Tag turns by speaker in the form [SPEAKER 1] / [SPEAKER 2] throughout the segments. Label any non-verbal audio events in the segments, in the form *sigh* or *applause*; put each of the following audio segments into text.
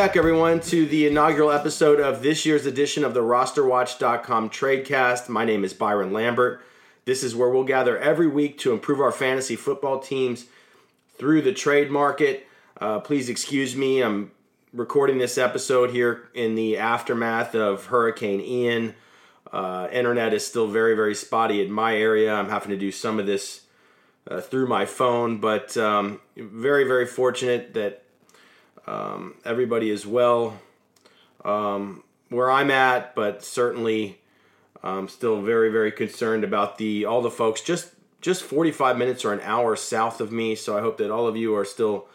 [SPEAKER 1] Back, everyone, to the inaugural episode of this year's edition of the RosterWatch.com Tradecast. My name is Byron Lambert. This is where we'll gather every week to improve our fantasy football teams through the trade market. Uh, please excuse me, I'm recording this episode here in the aftermath of Hurricane Ian. Uh, internet is still very, very spotty in my area. I'm having to do some of this uh, through my phone, but um, very, very fortunate that um, everybody as well um, where I'm at, but certainly um, still very, very concerned about the all the folks just just 45 minutes or an hour south of me. So I hope that all of you are still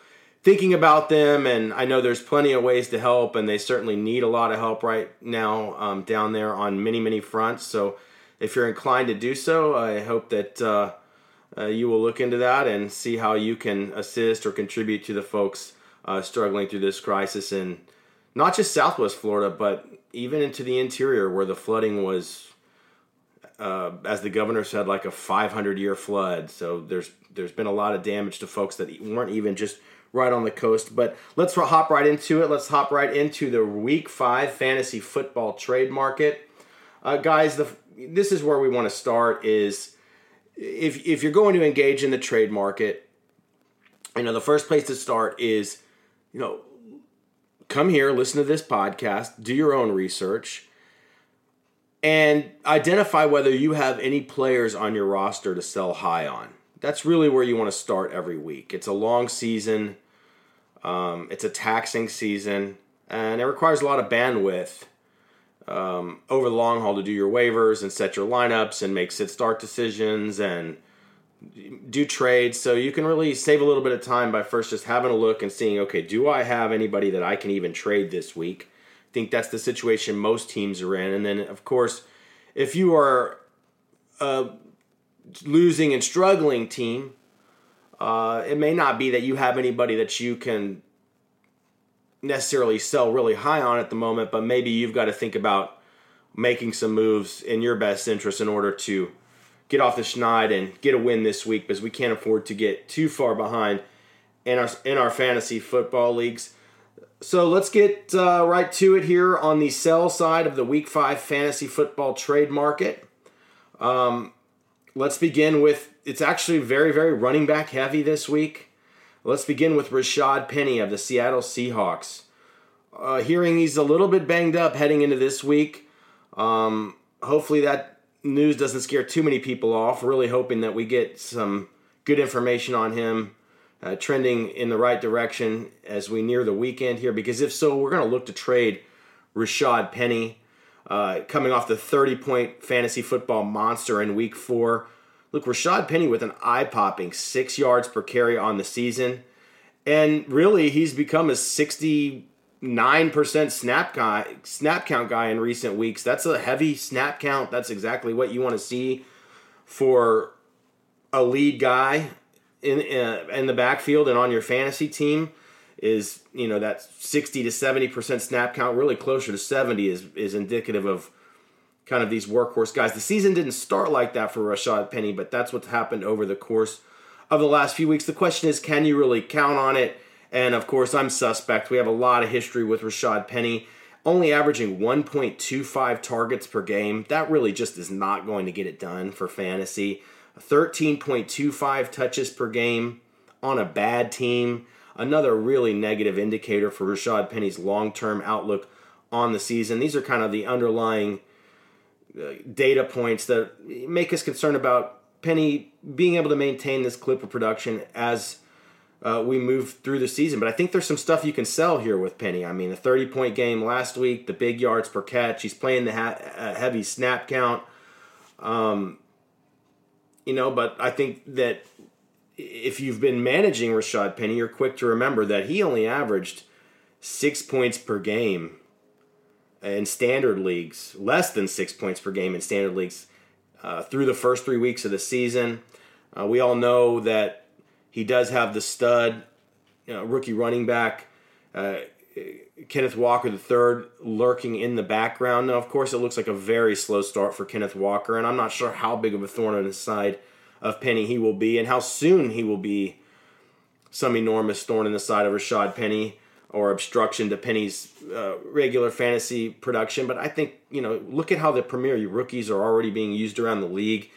[SPEAKER 1] thinking about them, and I know there's plenty of ways to help, and they certainly need a lot of help right now um, down there on many, many fronts. So if you're inclined to do so, I hope that. Uh, uh, you will look into that and see how you can assist or contribute to the folks uh, struggling through this crisis in not just Southwest Florida, but even into the interior where the flooding was, uh, as the governor said, like a 500 year flood. So there's there's been a lot of damage to folks that weren't even just right on the coast. But let's hop right into it. Let's hop right into the Week Five fantasy football trade market, uh, guys. The this is where we want to start. Is if if you're going to engage in the trade market, you know the first place to start is, you know, come here, listen to this podcast, do your own research, and identify whether you have any players on your roster to sell high on. That's really where you want to start every week. It's a long season, um, it's a taxing season, and it requires a lot of bandwidth um, over the long haul to do your waivers and set your lineups and make sit start decisions and do trades. So you can really save a little bit of time by first just having a look and seeing, okay, do I have anybody that I can even trade this week? I think that's the situation most teams are in. And then, of course, if you are a losing and struggling team, uh, it may not be that you have anybody that you can necessarily sell really high on at the moment, but maybe you've got to think about making some moves in your best interest in order to get off the schneid and get a win this week because we can't afford to get too far behind in our in our fantasy football leagues. So let's get uh, right to it here on the sell side of the Week Five fantasy football trade market. Um, let's begin with it's actually very very running back heavy this week. Let's begin with Rashad Penny of the Seattle Seahawks. Uh, hearing he's a little bit banged up heading into this week. Um, hopefully that news doesn't scare too many people off. Really hoping that we get some good information on him uh, trending in the right direction as we near the weekend here. Because if so, we're going to look to trade Rashad Penny, uh, coming off the 30 point fantasy football monster in week four. Look, Rashad Penny with an eye popping six yards per carry on the season. And really, he's become a 69% snap guy, snap count guy in recent weeks. That's a heavy snap count. That's exactly what you want to see for a lead guy in uh, in the backfield and on your fantasy team is you know that 60 to 70 percent snap count really closer to 70 is is indicative of kind of these workhorse guys the season didn't start like that for Rashad Penny but that's what's happened over the course of the last few weeks the question is can you really count on it and of course I'm suspect we have a lot of history with Rashad Penny only averaging 1.25 targets per game that really just is not going to get it done for fantasy 13.25 touches per game on a bad team. Another really negative indicator for Rashad Penny's long term outlook on the season. These are kind of the underlying uh, data points that make us concerned about Penny being able to maintain this clip of production as uh, we move through the season. But I think there's some stuff you can sell here with Penny. I mean, the 30 point game last week, the big yards per catch, he's playing the ha- uh, heavy snap count. Um, you know, but I think that if you've been managing Rashad Penny, you're quick to remember that he only averaged six points per game in standard leagues, less than six points per game in standard leagues uh, through the first three weeks of the season. Uh, we all know that he does have the stud you know, rookie running back. Uh, Kenneth Walker III lurking in the background. Now, of course, it looks like a very slow start for Kenneth Walker, and I'm not sure how big of a thorn on the side of Penny he will be and how soon he will be some enormous thorn in the side of Rashad Penny or obstruction to Penny's uh, regular fantasy production. But I think, you know, look at how the premier rookies are already being used around the league.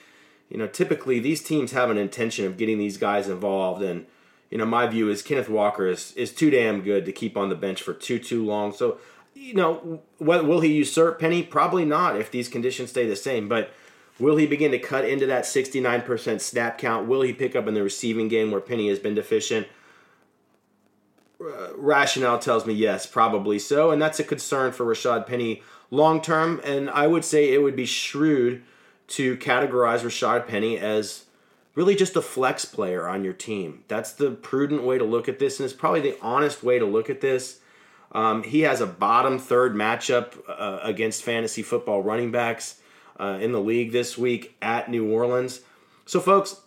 [SPEAKER 1] You know, typically these teams have an intention of getting these guys involved and – you know, my view is Kenneth Walker is is too damn good to keep on the bench for too too long. So, you know, will he usurp Penny? Probably not if these conditions stay the same. But will he begin to cut into that 69% snap count? Will he pick up in the receiving game where Penny has been deficient? Rationale tells me yes, probably so, and that's a concern for Rashad Penny long term. And I would say it would be shrewd to categorize Rashad Penny as really just a flex player on your team. That's the prudent way to look at this, and it's probably the honest way to look at this. Um, he has a bottom third matchup uh, against fantasy football running backs uh, in the league this week at New Orleans. So, folks,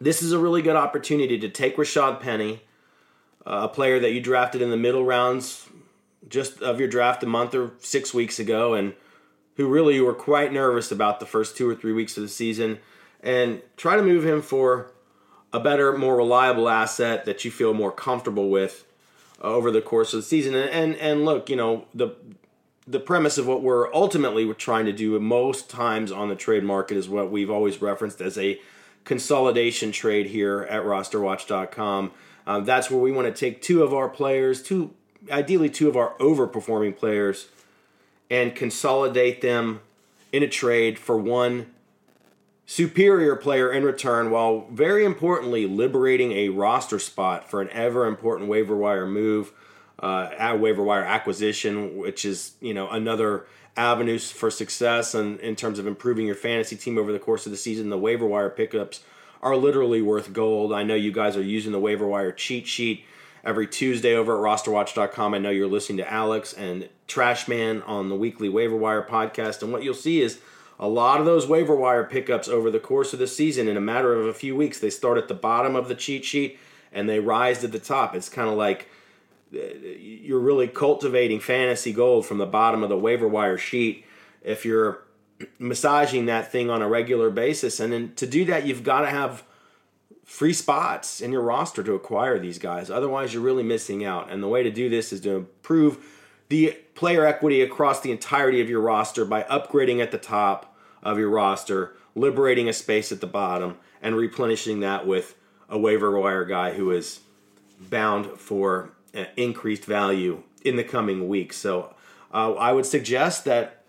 [SPEAKER 1] this is a really good opportunity to take Rashad Penny, uh, a player that you drafted in the middle rounds just of your draft a month or six weeks ago, and who really were quite nervous about the first two or three weeks of the season and try to move him for a better, more reliable asset that you feel more comfortable with uh, over the course of the season. And, and and look, you know the the premise of what we're ultimately trying to do most times on the trade market is what we've always referenced as a consolidation trade here at rosterwatch.com. Um, that's where we want to take two of our players, two ideally two of our overperforming players, and consolidate them in a trade for one superior player in return, while very importantly liberating a roster spot for an ever important waiver wire move, uh, at waiver wire acquisition, which is you know another avenue for success and in terms of improving your fantasy team over the course of the season. The waiver wire pickups are literally worth gold. I know you guys are using the waiver wire cheat sheet every Tuesday over at rosterwatch.com. I know you're listening to Alex and Trashman on the weekly waiver wire podcast, and what you'll see is a lot of those waiver wire pickups over the course of the season in a matter of a few weeks they start at the bottom of the cheat sheet and they rise to the top. It's kind of like uh, you're really cultivating fantasy gold from the bottom of the waiver wire sheet if you're massaging that thing on a regular basis. And then to do that you've got to have free spots in your roster to acquire these guys. Otherwise you're really missing out. And the way to do this is to improve the player equity across the entirety of your roster by upgrading at the top of your roster, liberating a space at the bottom, and replenishing that with a waiver wire guy who is bound for uh, increased value in the coming weeks. So uh, I would suggest that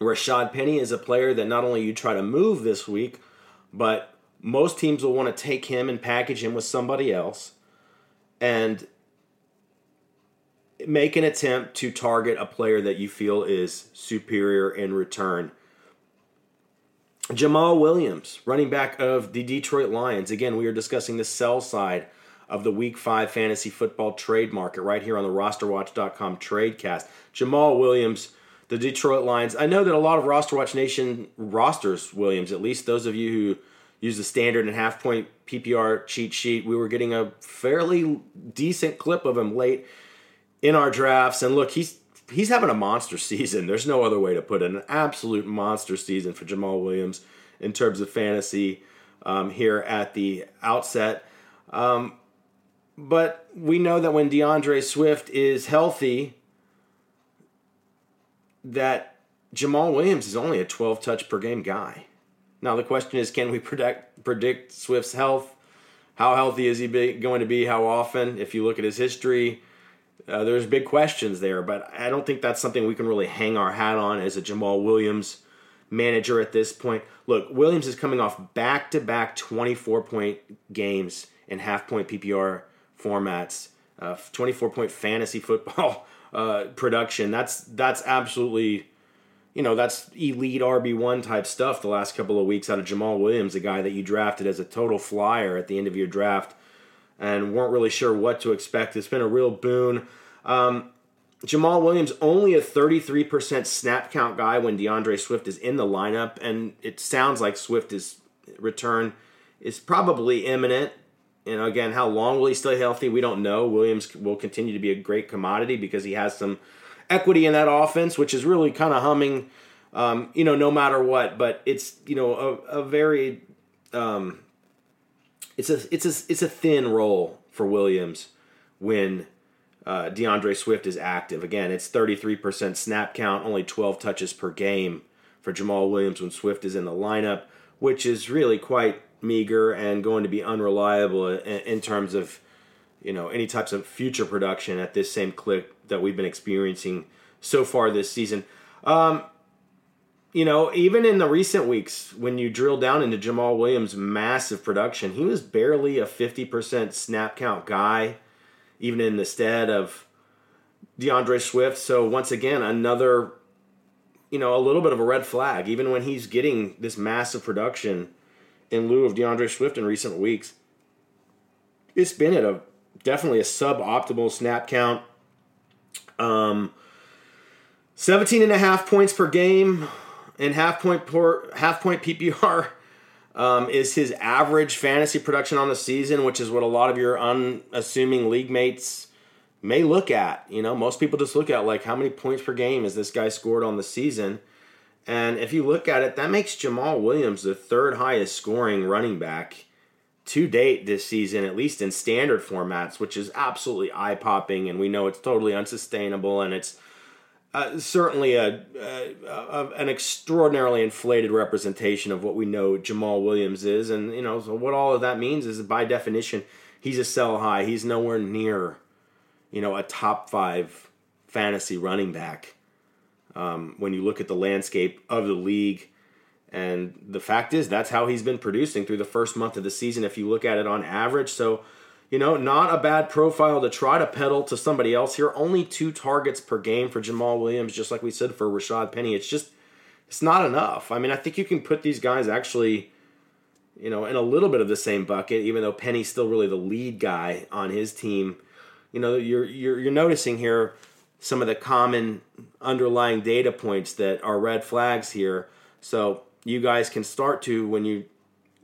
[SPEAKER 1] Rashad Penny is a player that not only you try to move this week, but most teams will want to take him and package him with somebody else. And make an attempt to target a player that you feel is superior in return. Jamaal Williams, running back of the Detroit Lions. Again, we are discussing the sell side of the Week 5 fantasy football trade market right here on the rosterwatch.com tradecast. Jamaal Williams, the Detroit Lions. I know that a lot of RosterWatch Nation rosters Williams, at least those of you who use the standard and half point PPR cheat sheet. We were getting a fairly decent clip of him late in our drafts. And look, he's he's having a monster *laughs* season. There's no other way to put it. An absolute monster season for Jamaal Williams in terms of fantasy um, here at the outset. Um, but we know that when D'Andre Swift is healthy, that Jamaal Williams is only a 12 touch per game guy. Now the question is, can we predict predict Swift's health? How healthy is he be, going to be? How often? If you look at his history, uh, there's big questions there. But I don't think that's something we can really hang our hat on as a Jamaal Williams manager at this point. Look, Williams is coming off back to back 24 point games in half point PPR formats, uh, 24 point fantasy football *laughs* uh, production. That's that's absolutely you know, that's elite RB1 type stuff the last couple of weeks out of Jamaal Williams, a guy that you drafted as a total flyer at the end of your draft and weren't really sure what to expect. It's been a real boon. Um, Jamaal Williams only a 33% snap count guy when D'Andre Swift is in the lineup, and it sounds like Swift is return is probably imminent. And again, how long will he stay healthy? We don't know. Williams will continue to be a great commodity because he has some equity in that offense, which is really kind of humming, um, you know, no matter what. But it's you know a, a very um, it's a it's a it's a thin role for Williams when uh, D'Andre Swift is active. Again, it's 33% snap count, only 12 touches per game for Jamaal Williams when Swift is in the lineup, which is really quite meager and going to be unreliable in, in terms of you know any types of future production at this same clip that we've been experiencing so far this season. Um, you know, even in the recent weeks, when you drill down into Jamaal Williams' massive production, he was barely a 50% snap count guy, even in the stead of D'Andre Swift. So, once again, another, you know, a little bit of a red flag, even when he's getting this massive production in lieu of D'Andre Swift in recent weeks. It's been at a definitely a suboptimal snap count. Um, 17 and a half points per game and half point per half point PPR um, is his average fantasy production on the season, which is what a lot of your unassuming league mates may look at. You know, most people just look at like how many points per game is this guy scored on the season. And if you look at it, that makes Jamaal Williams the third highest scoring running back to date this season, at least in standard formats, which is absolutely eye popping. And we know it's totally unsustainable and it's uh, certainly a, a, a, an extraordinarily inflated representation of what we know Jamaal Williams is. And, you know, so what all of that means is by definition, he's a sell high. He's nowhere near, you know, a top five fantasy running back. Um, when you look at the landscape of the league, and the fact is, that's how he's been producing through the first month of the season, if you look at it on average. So, you know, not a bad profile to try to peddle to somebody else here. Only two targets per game for Jamaal Williams, just like we said for Rashad Penny. It's just, it's not enough. I mean, I think you can put these guys actually, you know, in a little bit of the same bucket, even though Penny's still really the lead guy on his team. You know, you're you're, you're noticing here some of the common underlying data points that are red flags here. So you guys can start to when you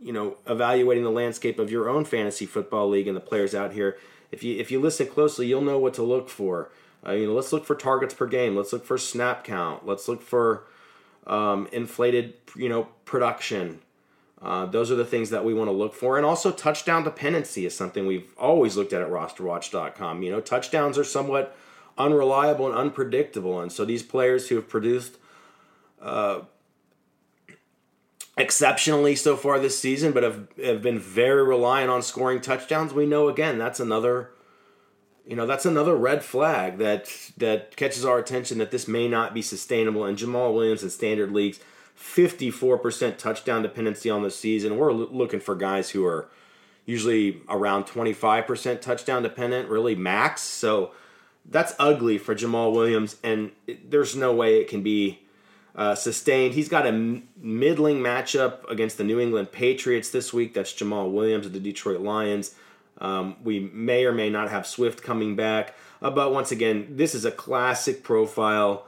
[SPEAKER 1] you know evaluating the landscape of your own fantasy football league and the players out here if you if you listen closely you'll know what to look for. Uh, you know let's look for targets per game. Let's look for snap count. Let's look for um, inflated you know production. Uh, those are the things that we want to look for. And also touchdown dependency is something we've always looked at at rosterwatch.com you know touchdowns are somewhat unreliable and unpredictable. And so these players who have produced uh, exceptionally so far this season, but have, have been very reliant on scoring touchdowns. We know again that's another, you know, that's another red flag that that catches our attention that this may not be sustainable. And Jamaal Williams in standard leagues, fifty four percent touchdown dependency on the season. We're looking for guys who are usually around twenty five percent touchdown dependent, really max. So that's ugly for Jamaal Williams, and it, there's no way it can be uh, sustained. He's got a m- middling matchup against the New England Patriots this week. That's Jamaal Williams of the Detroit Lions. Um, we may or may not have Swift coming back. Uh, but once again, this is a classic profile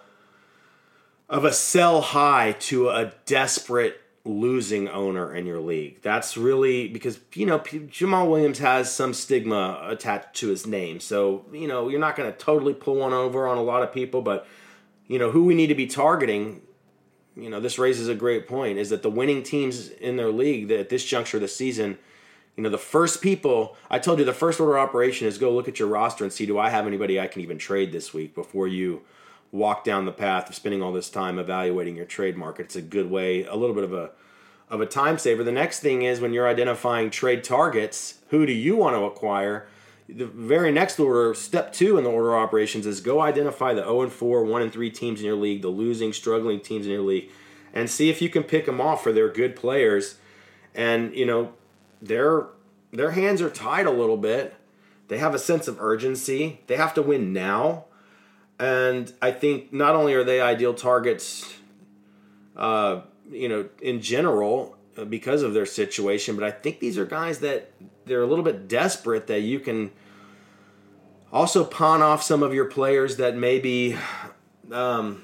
[SPEAKER 1] of a sell high to a desperate losing owner in your league. That's really because you know Jamaal Williams has some stigma attached to his name. So, you know, you're not going to totally pull one over on a lot of people, but you know, who we need to be targeting, you know, this raises a great point is that the winning teams in their league that at this juncture of the season, you know, the first people, I told you the first order operation is go look at your roster and see do I have anybody I can even trade this week before you walk down the path of spending all this time evaluating your trade market. It's a good way, a little bit of a of a time saver. The next thing is when you're identifying trade targets, who do you want to acquire? The very next order, step two in the order of operations is go identify the 0 and 4, 1 and 3 teams in your league, the losing, struggling teams in your league, and see if you can pick them off for their good players. And you know, their their hands are tied a little bit. They have a sense of urgency. They have to win now. And I think not only are they ideal targets, uh, you know, in general uh, because of their situation, but I think these are guys that they're a little bit desperate that you can also pawn off some of your players that maybe, um,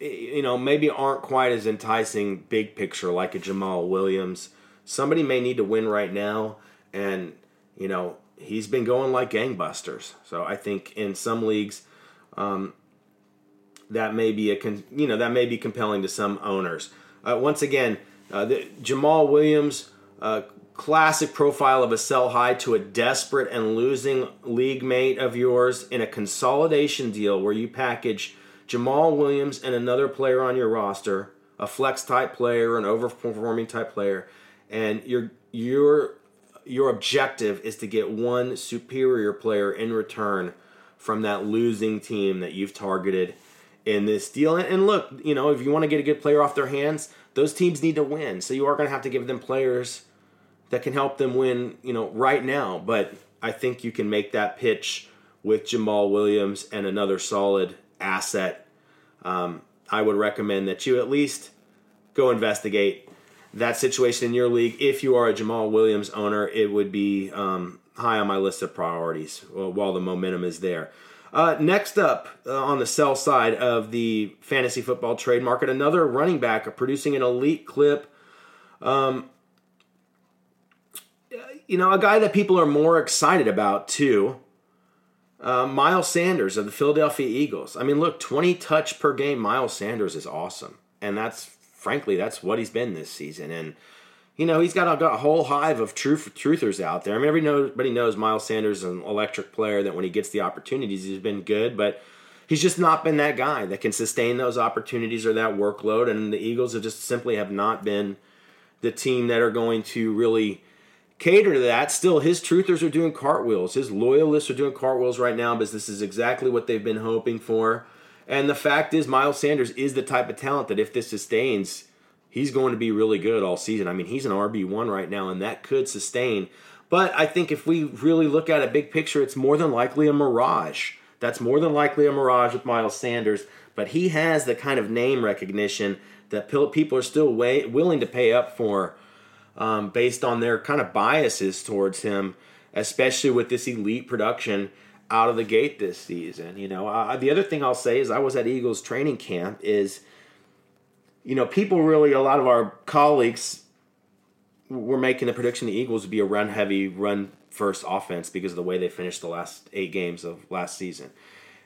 [SPEAKER 1] you know, maybe aren't quite as enticing big picture like a Jamaal Williams. Somebody may need to win right now, and you know he's been going like gangbusters. So I think in some leagues um, that may be a con- you know that may be compelling to some owners. Uh, once again, uh, the, Jamaal Williams, uh, classic profile of a sell high to a desperate and losing league mate of yours in a consolidation deal where you package Jamaal Williams and another player on your roster, a flex type player, an overperforming type player, and your your your objective is to get one superior player in return from that losing team that you've targeted in this deal. And, look, you know, if you want to get a good player off their hands, those teams need to win. So you are going to have to give them players that can help them win, you know, right now. But I think you can make that pitch with Jamaal Williams and another solid asset. Um, I would recommend that you at least go investigate that situation in your league. If you are a Jamaal Williams owner, it would be um, high on my list of priorities while the momentum is there. Uh, next up uh, on the sell side of the fantasy football trade market, another running back producing an elite clip. Um, you know, a guy that people are more excited about too. Uh, Miles Sanders of the Philadelphia Eagles. I mean, look, 20 touch per game. Miles Sanders is awesome, and that's frankly that's what he's been this season. And you know, he's got a, got a whole hive of truth, truthers out there. I mean, everybody knows Miles Sanders is an electric player that when he gets the opportunities, he's been good, but he's just not been that guy that can sustain those opportunities or that workload. And the Eagles have just simply have not been the team that are going to really cater to that. Still, his truthers are doing cartwheels. His loyalists are doing cartwheels right now because this is exactly what they've been hoping for. And the fact is, Miles Sanders is the type of talent that if this sustains, he's going to be really good all season. I mean, he's an RB1 right now, and that could sustain. But I think if we really look at a big picture, it's more than likely a mirage. That's more than likely a mirage with Miles Sanders. But he has the kind of name recognition that people are still way, willing to pay up for um, based on their kind of biases towards him, especially with this elite production out of the gate this season. You know, uh, the other thing I'll say is I was at Eagles training camp is – you know, people really, a lot of our colleagues were making the prediction the Eagles would be a run heavy, run first offense because of the way they finished the last eight games of last season.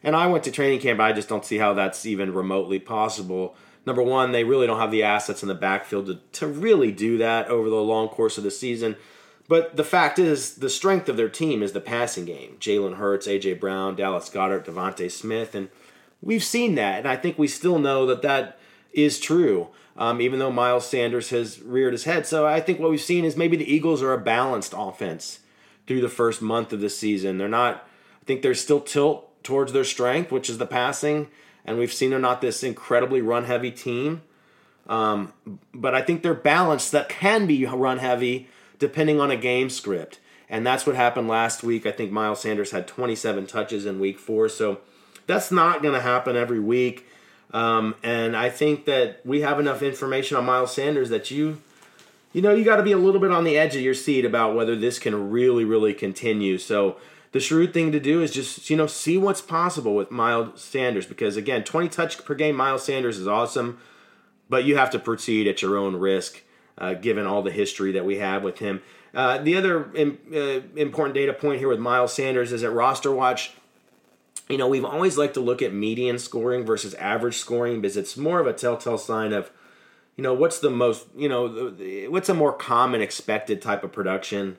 [SPEAKER 1] And I went to training camp, I just don't see how that's even remotely possible. Number one, they really don't have the assets in the backfield to, to really do that over the long course of the season. But the fact is, the strength of their team is the passing game. Jalen Hurts, A.J. Brown, Dallas Goedert, DeVonta Smith. And we've seen that. And I think we still know that that is true, um, even though Miles Sanders has reared his head. So I think what we've seen is maybe the Eagles are a balanced offense through the first month of the season. They're not, I think there's still tilt towards their strength, which is the passing, and we've seen they're not this incredibly run heavy team. Um, but I think they're balanced that can be run heavy depending on a game script. And that's what happened last week. I think Miles Sanders had 27 touches in week four. So that's not going to happen every week. Um, and I think that we have enough information on Miles Sanders that you you know, you got to be a little bit on the edge of your seat about whether this can really, really continue. So the shrewd thing to do is just, you know, see what's possible with Miles Sanders because, again, 20 touch per game, Miles Sanders is awesome, but you have to proceed at your own risk uh, given all the history that we have with him. Uh, the other Im- uh, important data point here with Miles Sanders is at roster watch. You know, we've always liked to look at median scoring versus average scoring because it's more of a telltale sign of, you know, what's the most, you know, what's a more common expected type of production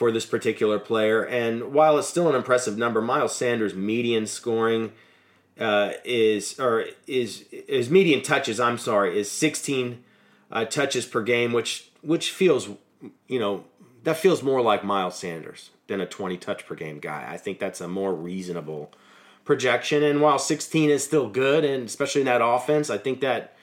[SPEAKER 1] for this particular player. And while it's still an impressive number, Miles Sanders' median scoring uh, is, or is, is median touches, I'm sorry, is 16 uh, touches per game, which which feels, you know, that feels more like Miles Sanders than a 20 touch per game guy. I think that's a more reasonable projection. And while 16 is still good, and especially in that offense, I think that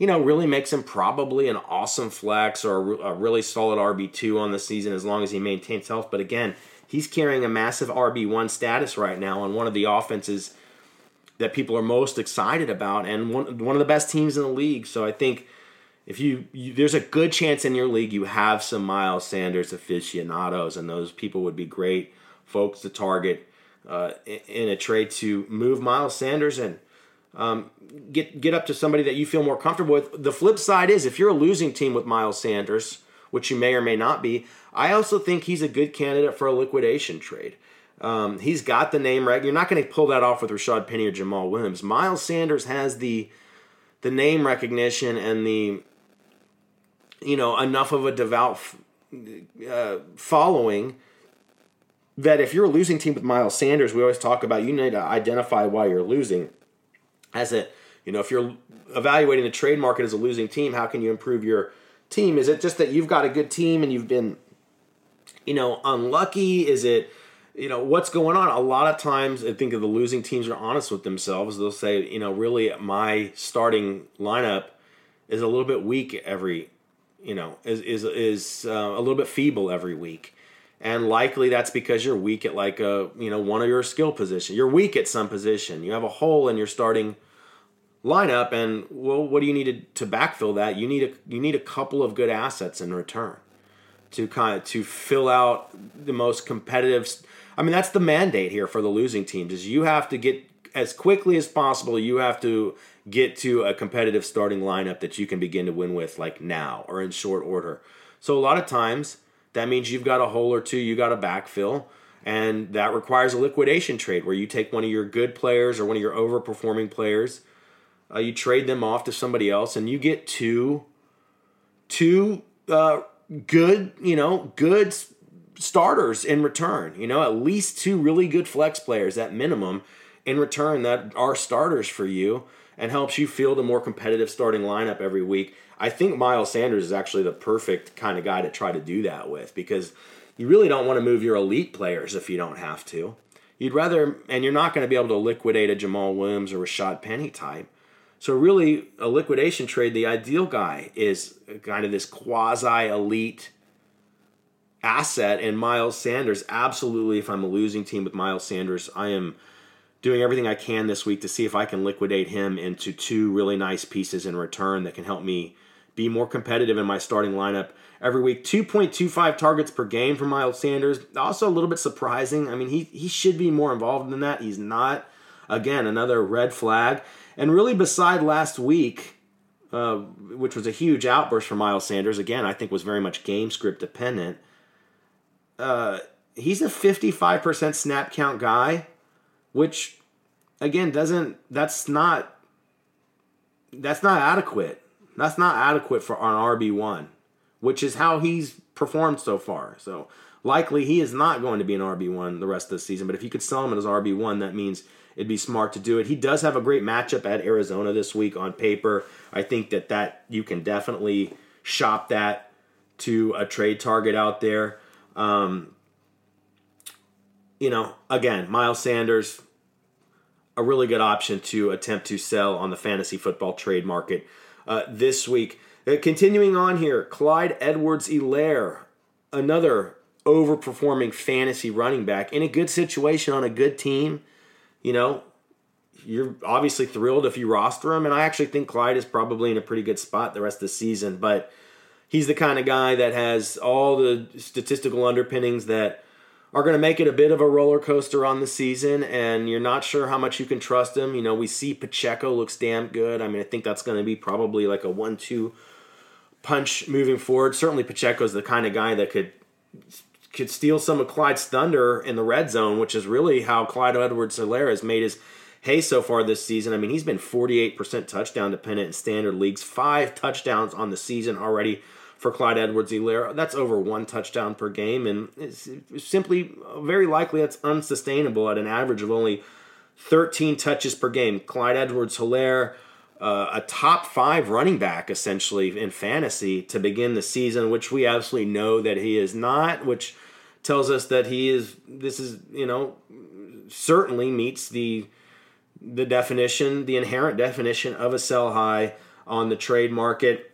[SPEAKER 1] you know really makes him probably an awesome flex or a really solid RB two on the season as long as he maintains health. But again, he's carrying a massive RB one status right now on one of the offenses that people are most excited about and one one of the best teams in the league. So I think if you, you, there's a good chance in your league you have some Miles Sanders aficionados, and those people would be great folks to target uh, in a trade to move Miles Sanders and um, get get up to somebody that you feel more comfortable with. The flip side is if you're a losing team with Miles Sanders, which you may or may not be, I also think he's a good candidate for a liquidation trade. Um, he's got the name right. You're not going to pull that off with Rashad Penny or Jamaal Williams. Miles Sanders has the the name recognition and the you know, enough of a devout uh, following that if you're a losing team with Miles Sanders, we always talk about you need to identify why you're losing. As it, you know, if you're evaluating the trade market as a losing team, how can you improve your team? Is it just that you've got a good team and you've been, you know, unlucky? Is it, you know, what's going on? A lot of times, I think of the losing teams are honest with themselves. They'll say, you know, really, my starting lineup is a little bit weak every you know, is is is uh, a little bit feeble every week, and likely that's because you're weak at like a you know one of your skill position. You're weak at some position. You have a hole in your starting lineup, and well, what do you need to, to backfill that? You need a you need a couple of good assets in return to kind of to fill out the most competitive. I mean, that's the mandate here for the losing teams is you have to get as quickly as possible. You have to get to a competitive starting lineup that you can begin to win with like now or in short order. So a lot of times that means you've got a hole or two you got to backfill and that requires a liquidation trade where you take one of your good players or one of your overperforming players uh, you trade them off to somebody else and you get two two uh, good you know good starters in return you know at least two really good flex players at minimum in return that are starters for you and helps you field a more competitive starting lineup every week. I think Miles Sanders is actually the perfect kind of guy to try to do that with because you really don't want to move your elite players if you don't have to. You'd rather, and you're not going to be able to liquidate a Jamaal Williams or Rashad Penny type. So, really, a liquidation trade, the ideal guy is kind of this quasi elite asset and Miles Sanders. Absolutely, if I'm a losing team with Miles Sanders, I am doing everything I can this week to see if I can liquidate him into two really nice pieces in return that can help me be more competitive in my starting lineup every week. 2.25 targets per game for Miles Sanders. Also a little bit surprising. I mean, he he should be more involved than that. He's not. Again, another red flag. And really, beside last week, uh, which was a huge outburst for Miles Sanders, again, I think was very much game script dependent. Uh, he's a 55% snap count guy which again doesn't that's not that's not adequate. That's not adequate for an RB1, which is how he's performed so far. So likely he is not going to be an RB1 the rest of the season, but if you could sell him as RB1, that means it'd be smart to do it. He does have a great matchup at Arizona this week on paper. I think that that you can definitely shop that to a trade target out there. Um, you know, again, Miles Sanders, a really good option to attempt to sell on the fantasy football trade market uh, this week. Uh, continuing on here, Clyde Edwards Helaire, another overperforming fantasy running back in a good situation on a good team. You know, you're obviously thrilled if you roster him, and I actually think Clyde is probably in a pretty good spot the rest of the season, but he's the kind of guy that has all the statistical underpinnings that are going to make it a bit of a roller coaster on the season, and you're not sure how much you can trust him. You know, we see Pacheco looks damn good. I mean, I think that's going to be probably like a one-two punch moving forward. Certainly, Pacheco's the kind of guy that could could steal some of Clyde's thunder in the red zone, which is really how Clyde Edwards-Helaire has made his hay so far this season. I mean, he's been 48% touchdown dependent in standard leagues, five touchdowns on the season already for Clyde Edwards-Helaire. That's over one touchdown per game, and it's simply very likely that's unsustainable at an average of only 13 touches per game. Clyde Edwards-Helaire. Uh, a top five running back essentially in fantasy to begin the season, which we absolutely know that he is not, which tells us that he is. This is you know certainly meets the the definition, the inherent definition of a sell high on the trade market.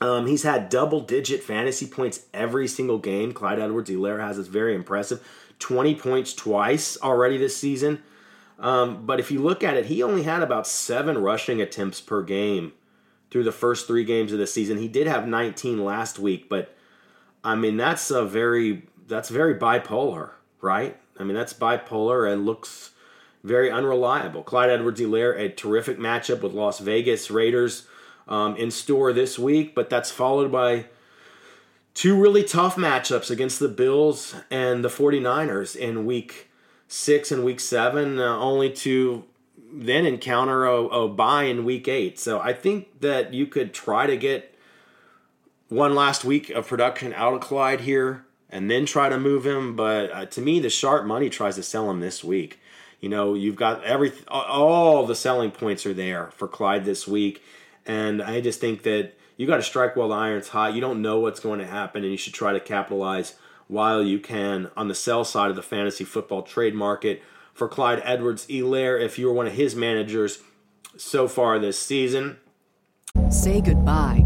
[SPEAKER 1] Um, he's had double digit fantasy points every single game. Clyde Edwards-Helaire has is very impressive. 20 points twice already this season. Um, but if you look at it, he only had about seven rushing attempts per game through the first three games of the season. He did have 19 last week, but I mean that's a very that's very bipolar, right? I mean that's bipolar and looks very unreliable. Clyde Edwards-Helaire, a terrific matchup with Las Vegas Raiders um, in store this week, but that's followed by two really tough matchups against the Bills and the 49ers in week six and week seven, uh, only to then encounter a, a bye in week eight. So I think that you could try to get one last week of production out of Clyde here and then try to move him. But uh, to me, the sharp money tries to sell him this week. You know, you've got every all the selling points are there for Clyde this week, and I just think that you got to strike while the iron's hot. You don't know what's going to happen, and you should try to capitalize while you can on the sell side of the fantasy football trade market for Clyde Edwards-Helaire if you were one of his managers so far this season.
[SPEAKER 2] Say goodbye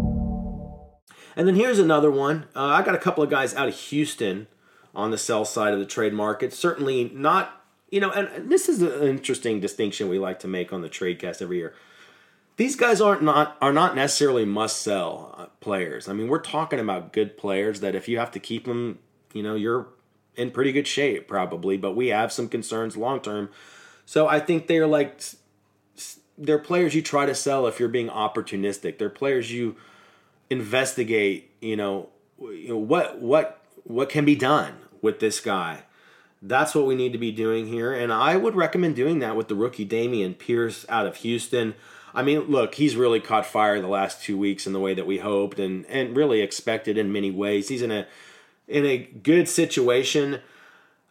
[SPEAKER 1] And then here's another one. Uh, I got a couple of guys out of Houston on the sell side of the trade market. Certainly not, you know, and this is an interesting distinction we like to make on the trade cast every year. These guys aren't not are not necessarily must sell uh, players. I mean, we're talking about good players that if you have to keep them, you know, you're in pretty good shape probably. But we have some concerns long term. So I think they're like they're players you try to sell if you're being opportunistic. They're players you investigate, you know, what what what can be done with this guy. That's what we need to be doing here, and I would recommend doing that with the rookie Dameon Pierce out of Houston. I mean, look, he's really caught fire the last two weeks in the way that we hoped and and really expected in many ways. He's in a in a good situation.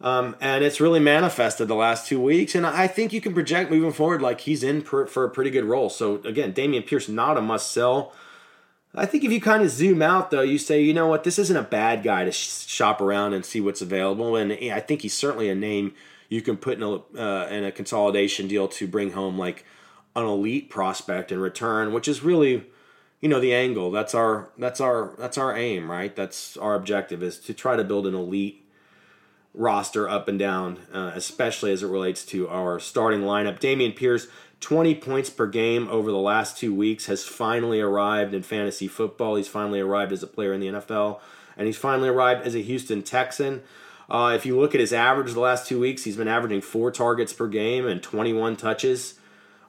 [SPEAKER 1] Um, and it's really manifested the last two weeks. And I think you can project moving forward like he's in per, for a pretty good role. So again, Dameon Pierce not a must sell. I think if you kind of zoom out, though, you say, you know what, this isn't a bad guy to sh- shop around and see what's available. And I think he's certainly a name you can put in a, uh, in a consolidation deal to bring home like an elite prospect in return, which is really, you know, the angle. That's our that's our that's our aim, right? That's our objective is to try to build an elite roster up and down, uh, especially as it relates to our starting lineup. Dameon Pierce 20 points per game over the last two weeks, has finally arrived in fantasy football. He's finally arrived as a player in the NFL, and he's finally arrived as a Houston Texan. Uh, if you look at his average the last two weeks, he's been averaging four targets per game and 21 touches,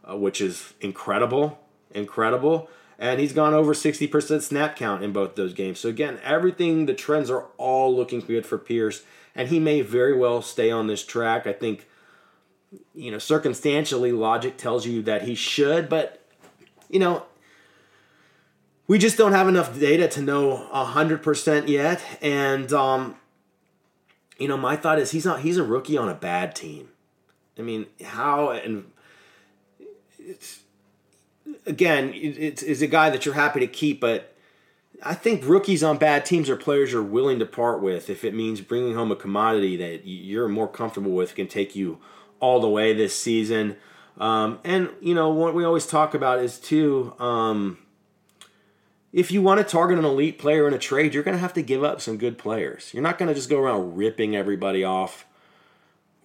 [SPEAKER 1] uh, which is incredible. Incredible. And he's gone over 60% snap count in both those games. So, again, everything, the trends are all looking good for Pierce, and he may very well stay on this track. I think you know, circumstantially, logic tells you that he should, but, you know, we just don't have enough data to know 100% yet. And, um, you know, my thought is he's not, he's a rookie on a bad team. I mean, how, and it's, again, it's, it's a guy that you're happy to keep, but I think rookies on bad teams are players you're willing to part with if it means bringing home a commodity that you're more comfortable with can take you all the way this season. Um, and you know what we always talk about is too. Um, if you want to target an elite player in a trade, you're going to have to give up some good players. You're not going to just go around ripping everybody off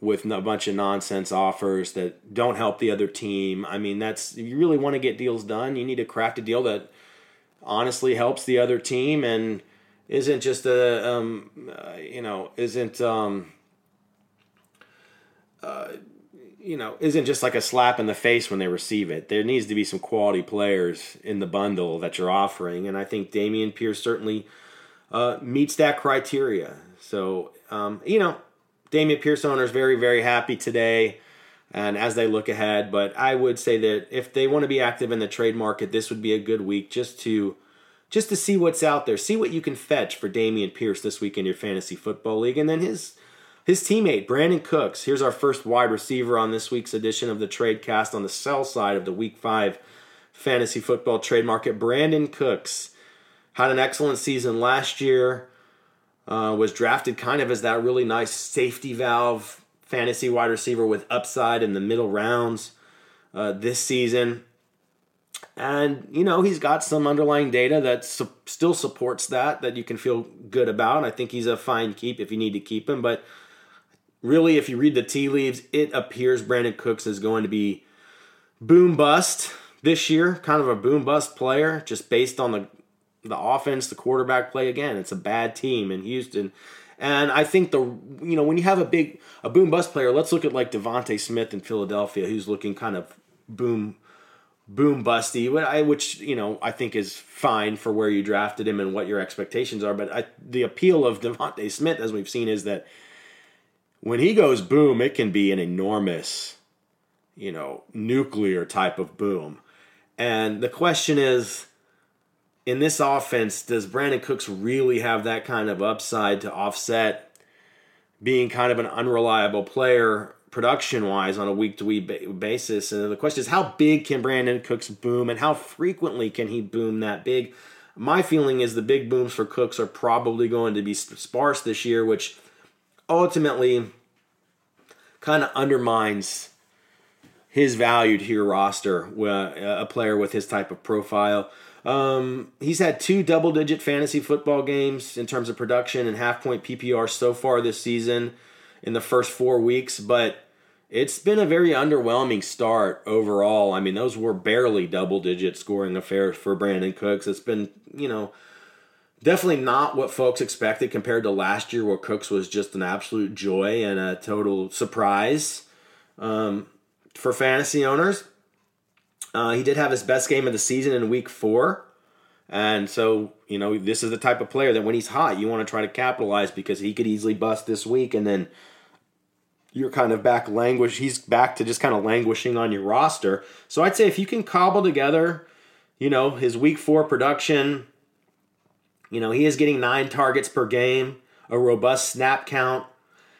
[SPEAKER 1] with a bunch of nonsense offers that don't help the other team. I mean, that's if you really want to get deals done, you need to craft a deal that honestly helps the other team and isn't just a um, uh, you know isn't um, uh, you know isn't just like a slap in the face when they receive it. There needs to be some quality players in the bundle that you're offering, and I think Dameon Pierce certainly uh, meets that criteria. So um, you know, Dameon Pierce owners very very happy today and as they look ahead. But I would say that if they want to be active in the trade market, this would be a good week just to just to see what's out there, see what you can fetch for Dameon Pierce this week in your fantasy football league, and then his his teammate Brandin Cooks. Here's our first wide receiver on this week's edition of the Trade Cast on the sell side of the Week Five fantasy football trade market. Brandin Cooks had an excellent season last year. Uh, was drafted kind of as that really nice safety valve fantasy wide receiver with upside in the middle rounds uh, this season. And, you know, he's got some underlying data that su- still supports that, that you can feel good about. I think he's a fine keep if you need to keep him. But really, if you read the tea leaves, it appears Brandin Cooks is going to be boom bust this year, kind of a boom bust player, just based on the the offense, the quarterback play. Again, it's a bad team in Houston. And I think the you know when you have a big a boom bust player, let's look at like DeVonta Smith in Philadelphia, who's looking kind of boom boom busty, which you know I think is fine for where you drafted him and what your expectations are. But I, the appeal of DeVonta Smith, as we've seen, is that when he goes boom, it can be an enormous, you know, nuclear type of boom. And the question is, in this offense, does Brandin Cooks really have that kind of upside to offset being kind of an unreliable player production wise on a week to week basis? And the question is, how big can Brandin Cooks boom and how frequently can he boom that big? My feeling is the big booms for Cooks are probably going to be sparse this year, which ultimately kind of undermines his value to your roster, a player with his type of profile. Um, he's had two double digit fantasy football games in terms of production and half point PPR so far this season in the first four weeks, but it's been a very underwhelming start overall. I mean, those were barely double digit scoring affairs for Brandin Cooks. It's been, you know, definitely not what folks expected compared to last year where Cooks was just an absolute joy and a total surprise um, for fantasy owners. Uh, he did have his best game of the season in week four. And so, you know, this is the type of player that when he's hot, you want to try to capitalize because he could easily bust this week and then you're kind of back languish. He's back to just kind of languishing on your roster. So I'd say if you can cobble together, you know, his week four production, you know, he is getting nine targets per game, a robust snap count.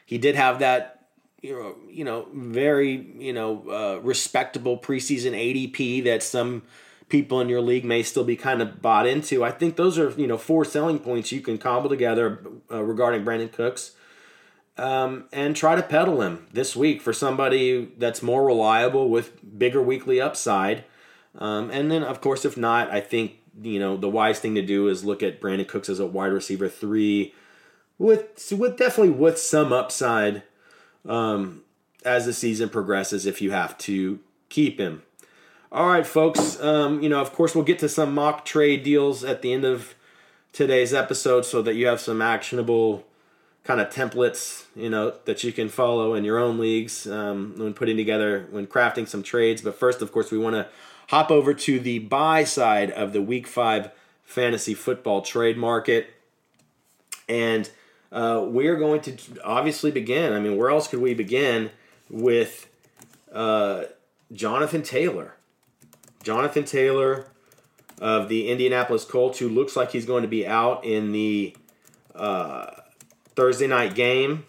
[SPEAKER 1] He did have that you know, you know, very, you know, uh, respectable preseason ADP that some people in your league may still be kind of bought into. I think those are, you know, four selling points you can cobble together uh, regarding Brandin Cooks. Um, and try to peddle him this week for somebody that's more reliable with bigger weekly upside. Um, and then, of course, if not, I think you know the wise thing to do is look at Brandin Cooks as a wide receiver three, with with definitely with some upside um, as the season progresses if you have to keep him. All right, folks. Um, you know, of course, we'll get to some mock trade deals at the end of today's episode so that you have some actionable kind of templates, you know, that you can follow in your own leagues um, when putting together, when crafting some trades. But first, of course, we want to hop over to the buy side of the Week Five fantasy football trade market, and uh, we're going to obviously begin. I mean, where else could we begin with uh, Jonathan Taylor? Jonathan Taylor of the Indianapolis Colts, who looks like he's going to be out in the uh, Thursday night game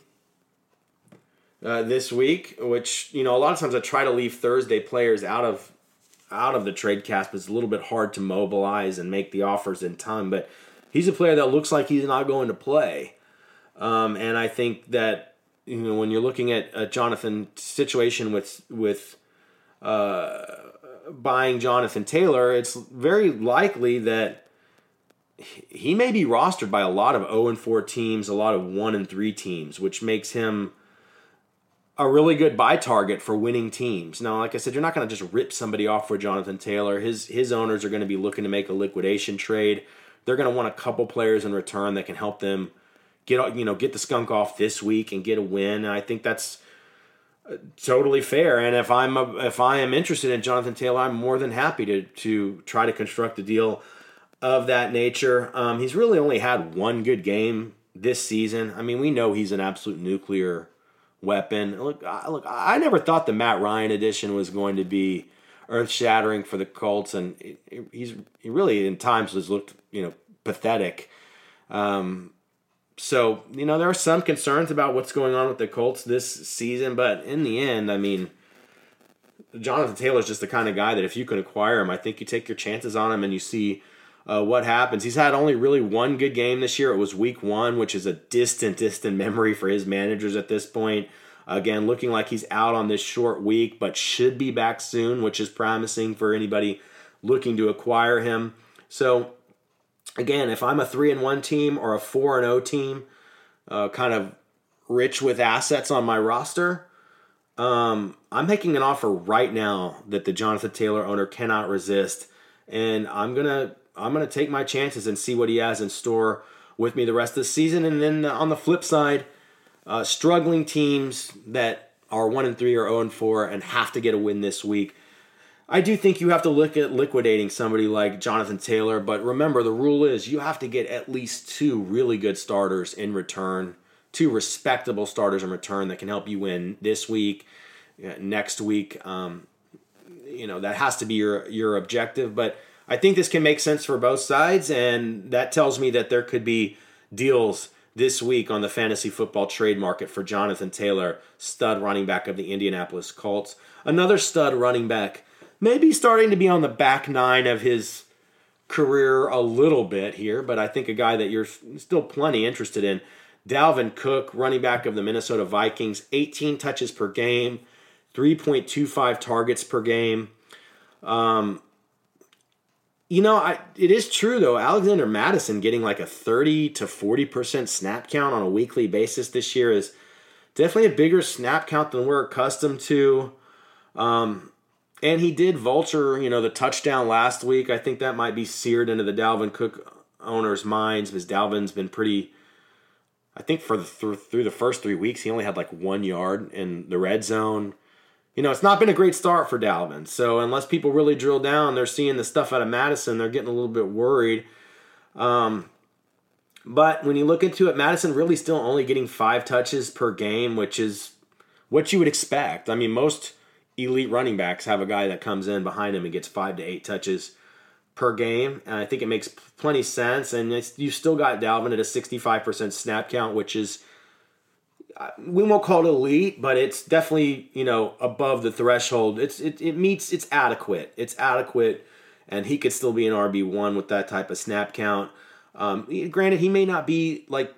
[SPEAKER 1] uh, this week. Which you know, a lot of times I try to leave Thursday players out of out of the trade cast, but it's a little bit hard to mobilize and make the offers in time. But he's a player that looks like he's not going to play. Um, and I think that you know when you're looking at a Jonathan situation with with uh, buying Jonathan Taylor, it's very likely that he may be rostered by a lot of 0 and 4 teams, a lot of 1 and 3 teams, which makes him a really good buy target for winning teams. Now, like I said, you're not going to just rip somebody off for Jonathan Taylor. His his owners are going to be looking to make a liquidation trade. They're going to want a couple players in return that can help them get you know get the skunk off this week and get a win. And I think that's uh, totally fair. And if I'm a, if I am interested in Jonathan Taylor, I'm more than happy to to try to construct a deal of that nature. Um, he's really only had one good game this season. I mean, we know he's an absolute nuclear weapon. Look, I, look, I never thought the Matt Ryan edition was going to be earth shattering for the Colts, and he's he really in times has looked you know pathetic. Um, so you know there are some concerns about what's going on with the Colts this season, but in the end, I mean. Jonathan Taylor is just the kind of guy that if you can acquire him, I think you take your chances on him and you see uh, what happens. He's had only really one good game this year. It was week one, which is a distant, distant *laughs* memory for his managers at this point. Again, looking like he's out on this short week, but should be back soon, which is promising for anybody looking to acquire him. So, again, if I'm a three and one team or a four and zero oh team, uh, kind of rich with assets on my roster, um, I'm making an offer right now that the Jonathan Taylor owner cannot resist, and I'm gonna I'm going to take my chances and see what he has in store with me the rest of the season. And then on the flip side, uh, struggling teams that are one and three or zero and four and have to get a win this week. I do think you have to look at liquidating somebody like Jonathan Taylor, but remember the rule is you have to get at least two really good starters in return, two respectable starters in return that can help you win this week, uh, next week. Um, you know that has to be your your objective, but I think this can make sense for both sides, and that tells me that there could be deals this week on the fantasy football trade market for Jonathan Taylor, stud running back of the Indianapolis Colts. Another stud running back, maybe starting to be on the back nine of his career a little bit here, but I think a guy that you're still plenty interested in. Dalvin Cook, running back of the Minnesota Vikings, 18 touches per game, 3.25 targets per game. Um, you know, I it is true though. Alexander Mattison getting like a 30 to 40% snap count on a weekly basis this year is definitely a bigger snap count than we're accustomed to. Um, and he did vulture, you know, the touchdown last week. I think that might be seared into the Dalvin Cook owners' minds because Dalvin's been pretty. I think for the through, through the first three weeks, he only had like one yard in the red zone you know, it's not been a great start for Dalvin. So unless people really drill down, they're seeing the stuff out of Mattison, They're getting a little bit worried. Um, but when you look into it, Mattison really still only getting five touches per game, which is what you would expect. I mean, most elite running backs have a guy that comes in behind him and gets five to eight touches per game. And I think it makes plenty sense. And you still got Dalvin at a 65% snap count, which is we won't call it elite, but it's definitely you know above the threshold. It's it, it meets it's adequate. It's adequate, and he could still be an RB one with that type of snap count. Um, granted, he may not be like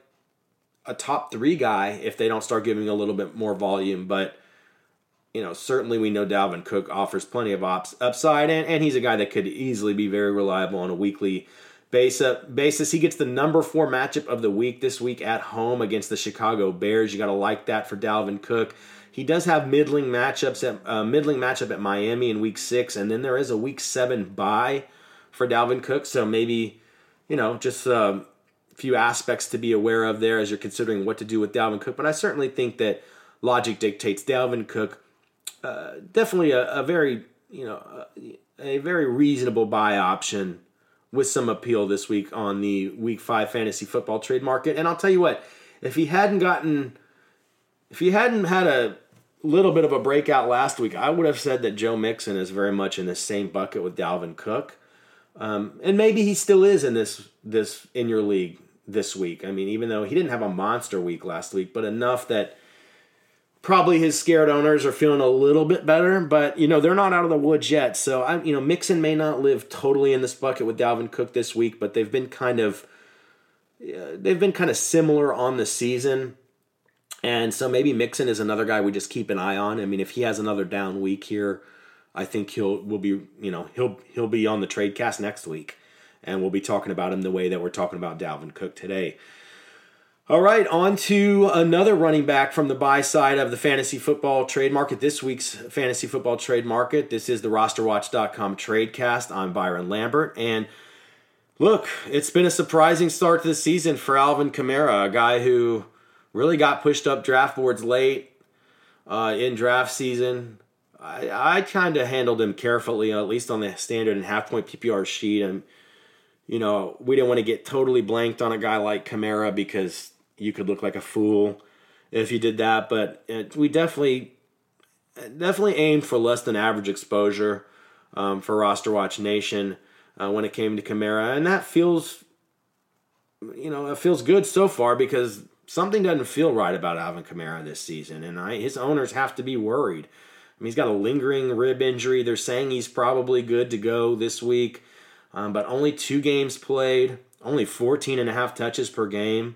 [SPEAKER 1] a top three guy if they don't start giving a little bit more volume, but you know certainly we know Dalvin Cook offers plenty of ops upside, and and he's a guy that could easily be very reliable on a weekly basis. He gets the number four matchup of the week this week at home against the Chicago Bears. You got to like that for Dalvin Cook. He does have middling matchups at uh, middling matchup at Miami in week six, and then there is a week seven bye for Dalvin Cook. So maybe you know just a um, few aspects to be aware of there as you're considering what to do with Dalvin Cook. But I certainly think that logic dictates Dalvin Cook. Uh, definitely a, a, very you know a, a very reasonable buy option with some appeal this week on the week five fantasy football trade market. And I'll tell you what, if he hadn't gotten, if he hadn't had a little bit of a breakout last week, I would have said that Joe Mixon is very much in the same bucket with Dalvin Cook. Um, and maybe he still is in this this in your league this week. I mean, even though he didn't have a monster week last week, but enough that probably his scared owners are feeling a little bit better, but you know they're not out of the woods yet. So I, you know, Mixon may not live totally in this bucket with Dalvin Cook this week, but they've been kind of they've been kind of similar on the season. And so maybe Mixon is another guy we just keep an eye on. I mean, if he has another down week here, I think he'll will be you know he'll he'll be on the trade cast next week, and we'll be talking about him the way that we're talking about Dalvin Cook today. All right, on to another running back from the buy side of the fantasy football trade market. This week's fantasy football trade market. This is the RosterWatch.com trade cast. I'm Byron Lambert, and look, it's been a surprising start to the season for Alvin Kamara, a guy who really got pushed up draft boards late uh, in draft season. I, I kind of handled him carefully, at least on the standard and half point PPR sheet. And, you know, we didn't want to get totally blanked on a guy like Kamara because you could look like a fool if you did that. But it, we definitely, definitely aimed for less than average exposure um, for Roster Watch Nation uh, when it came to Kamara. And that feels, you know, it feels good so far because something doesn't feel right about Alvin Kamara this season, and I, his owners have to be worried. I mean, he's got a lingering rib injury. They're saying he's probably good to go this week, um, but only two games played, only 14 and a half touches per game.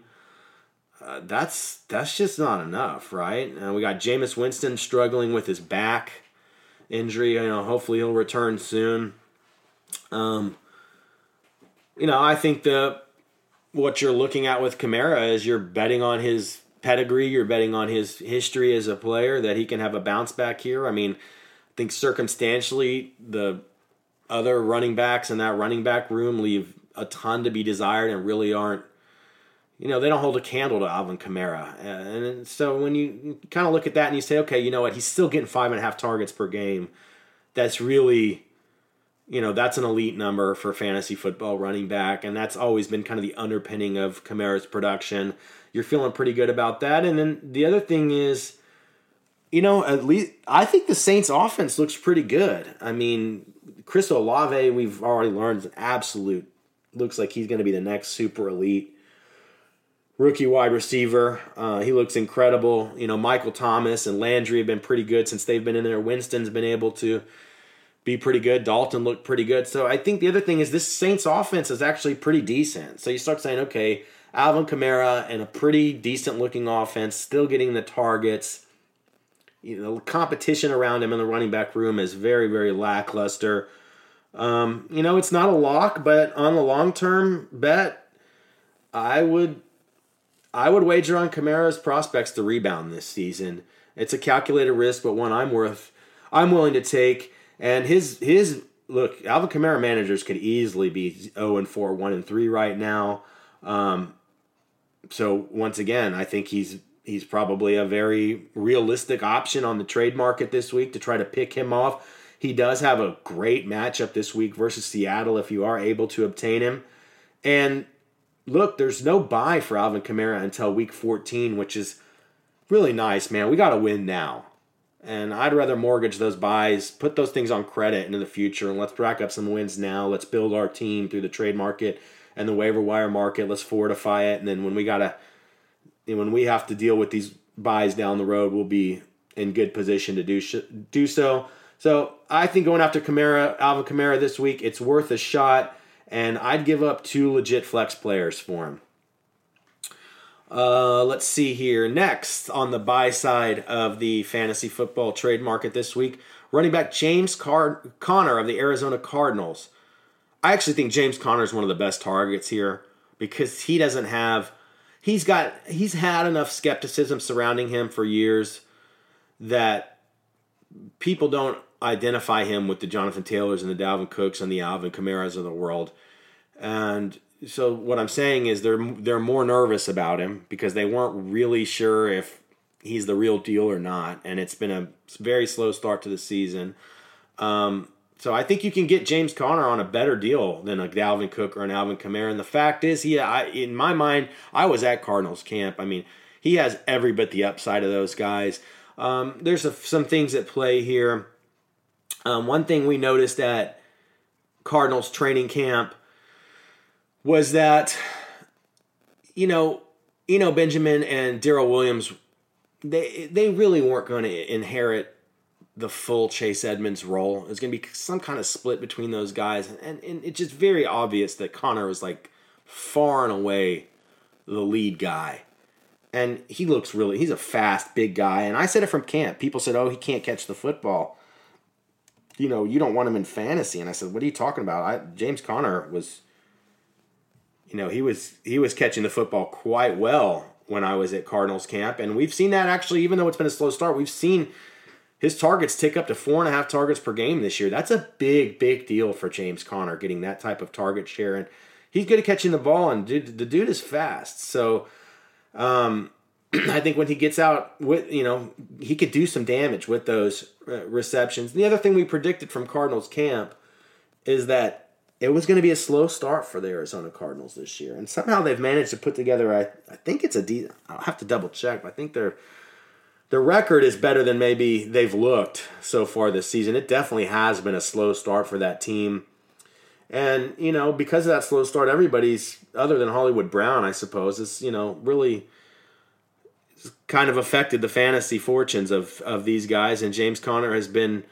[SPEAKER 1] Uh, that's that's just not enough, right? Uh, we got Jameis Winston struggling with his back injury. You know, hopefully he'll return soon. Um, you know, I think the what you're looking at with Kamara is you're betting on his pedigree, you're betting on his history as a player that he can have a bounce back here. I mean, I think circumstantially the other running backs in that running back room leave a ton to be desired and really aren't you know, they don't hold a candle to Alvin Kamara. Uh, and so when you kind of look at that and you say, okay, you know what, he's still getting five and a half targets per game. That's really you know, that's an elite number for fantasy football running back, and that's always been kind of the underpinning of Kamara's production. You're feeling pretty good about that. And then the other thing is, you know, at least I think the Saints offense looks pretty good. I mean, Chris Olave, we've already learned is an absolute looks like he's going to be the next super elite rookie wide receiver. Uh, he looks incredible. You know, Michael Thomas and Landry have been pretty good since they've been in there. Winston's been able to be pretty good. Dalton looked pretty good. So I think the other thing is this Saints offense is actually pretty decent. So you start saying, okay, Alvin Kamara and a pretty decent looking offense, still getting the targets. You know, competition around him in the running back room is very, very lackluster. Um, you know, it's not a lock, but on the long term bet, I would I would wager on Kamara's prospects to rebound this season. It's a calculated risk, but one I'm worth I'm willing to take. And his his look, Alvin Kamara managers could easily be 0 and 4, 1 and 3 right now. Um, so once again, I think he's he's probably a very realistic option on the trade market this week to try to pick him off. He does have a great matchup this week versus Seattle if you are able to obtain him. And look, there's no bye for Alvin Kamara until week 14, which is really nice, man. We got to win now. And I'd rather mortgage those byes, put those things on credit into the future, and let's rack up some wins now. Let's build our team through the trade market and the waiver wire market. Let's fortify it, and then when we gotta, when we have to deal with these byes down the road, we'll be in good position to do sh- do so. So I think going after Kamara, Alvin Kamara this week, it's worth a shot, and I'd give up two legit flex players for him. Uh, let's see here. Next on the buy side of the fantasy football trade market this week, running back James Car- Conner of the Arizona Cardinals. I actually think James Conner is one of the best targets here because he doesn't have he's got he's had enough skepticism surrounding him for years that people don't identify him with the Jonathan Taylors and the Dalvin Cooks and the Alvin Kamaras of the world. And so what I'm saying is they're they're more nervous about him because they weren't really sure if he's the real deal or not, and it's been a very slow start to the season. Um, so I think you can get James Conner on a better deal than a Dalvin Cook or an Alvin Kamara. And the fact is, he I, in my mind, I was at Cardinals camp. I mean, he has every bit the upside of those guys. Um, there's a, some things at play here. Um, one thing we noticed at Cardinals training camp was that you know Eno Benjamin and Darrel Williams they they really weren't going to inherit the full Chase Edmonds role. It's going to be some kind of split between those guys, and, and it's just very obvious that Conner was like far and away the lead guy. And he looks really, he's a fast, big guy. And I said it from camp. People said, oh, he can't catch the football. You know, you don't want him in fantasy. And I said, what are you talking about? I, James Conner was, you know, he was he was catching the football quite well when I was at Cardinals camp. And we've seen that actually, even though it's been a slow start, we've seen his targets tick up to four and a half targets per game this year. That's a big, big deal for James Conner getting that type of target share. And he's good at catching the ball, and dude, the dude is fast. So um, I think when he gets out with, you know, he could do some damage with those uh, receptions. The other thing we predicted from Cardinals camp is that it was going to be a slow start for the Arizona Cardinals this year, and somehow they've managed to put together. I I think it's a de- I'll have to double check. But I think they're their record is better than maybe they've looked so far this season. It definitely has been a slow start for that team. And, you know, because of that slow start, everybody's, other than Hollywood Brown, I suppose, is, you know, really kind of affected the fantasy fortunes of, of these guys. And James Conner has been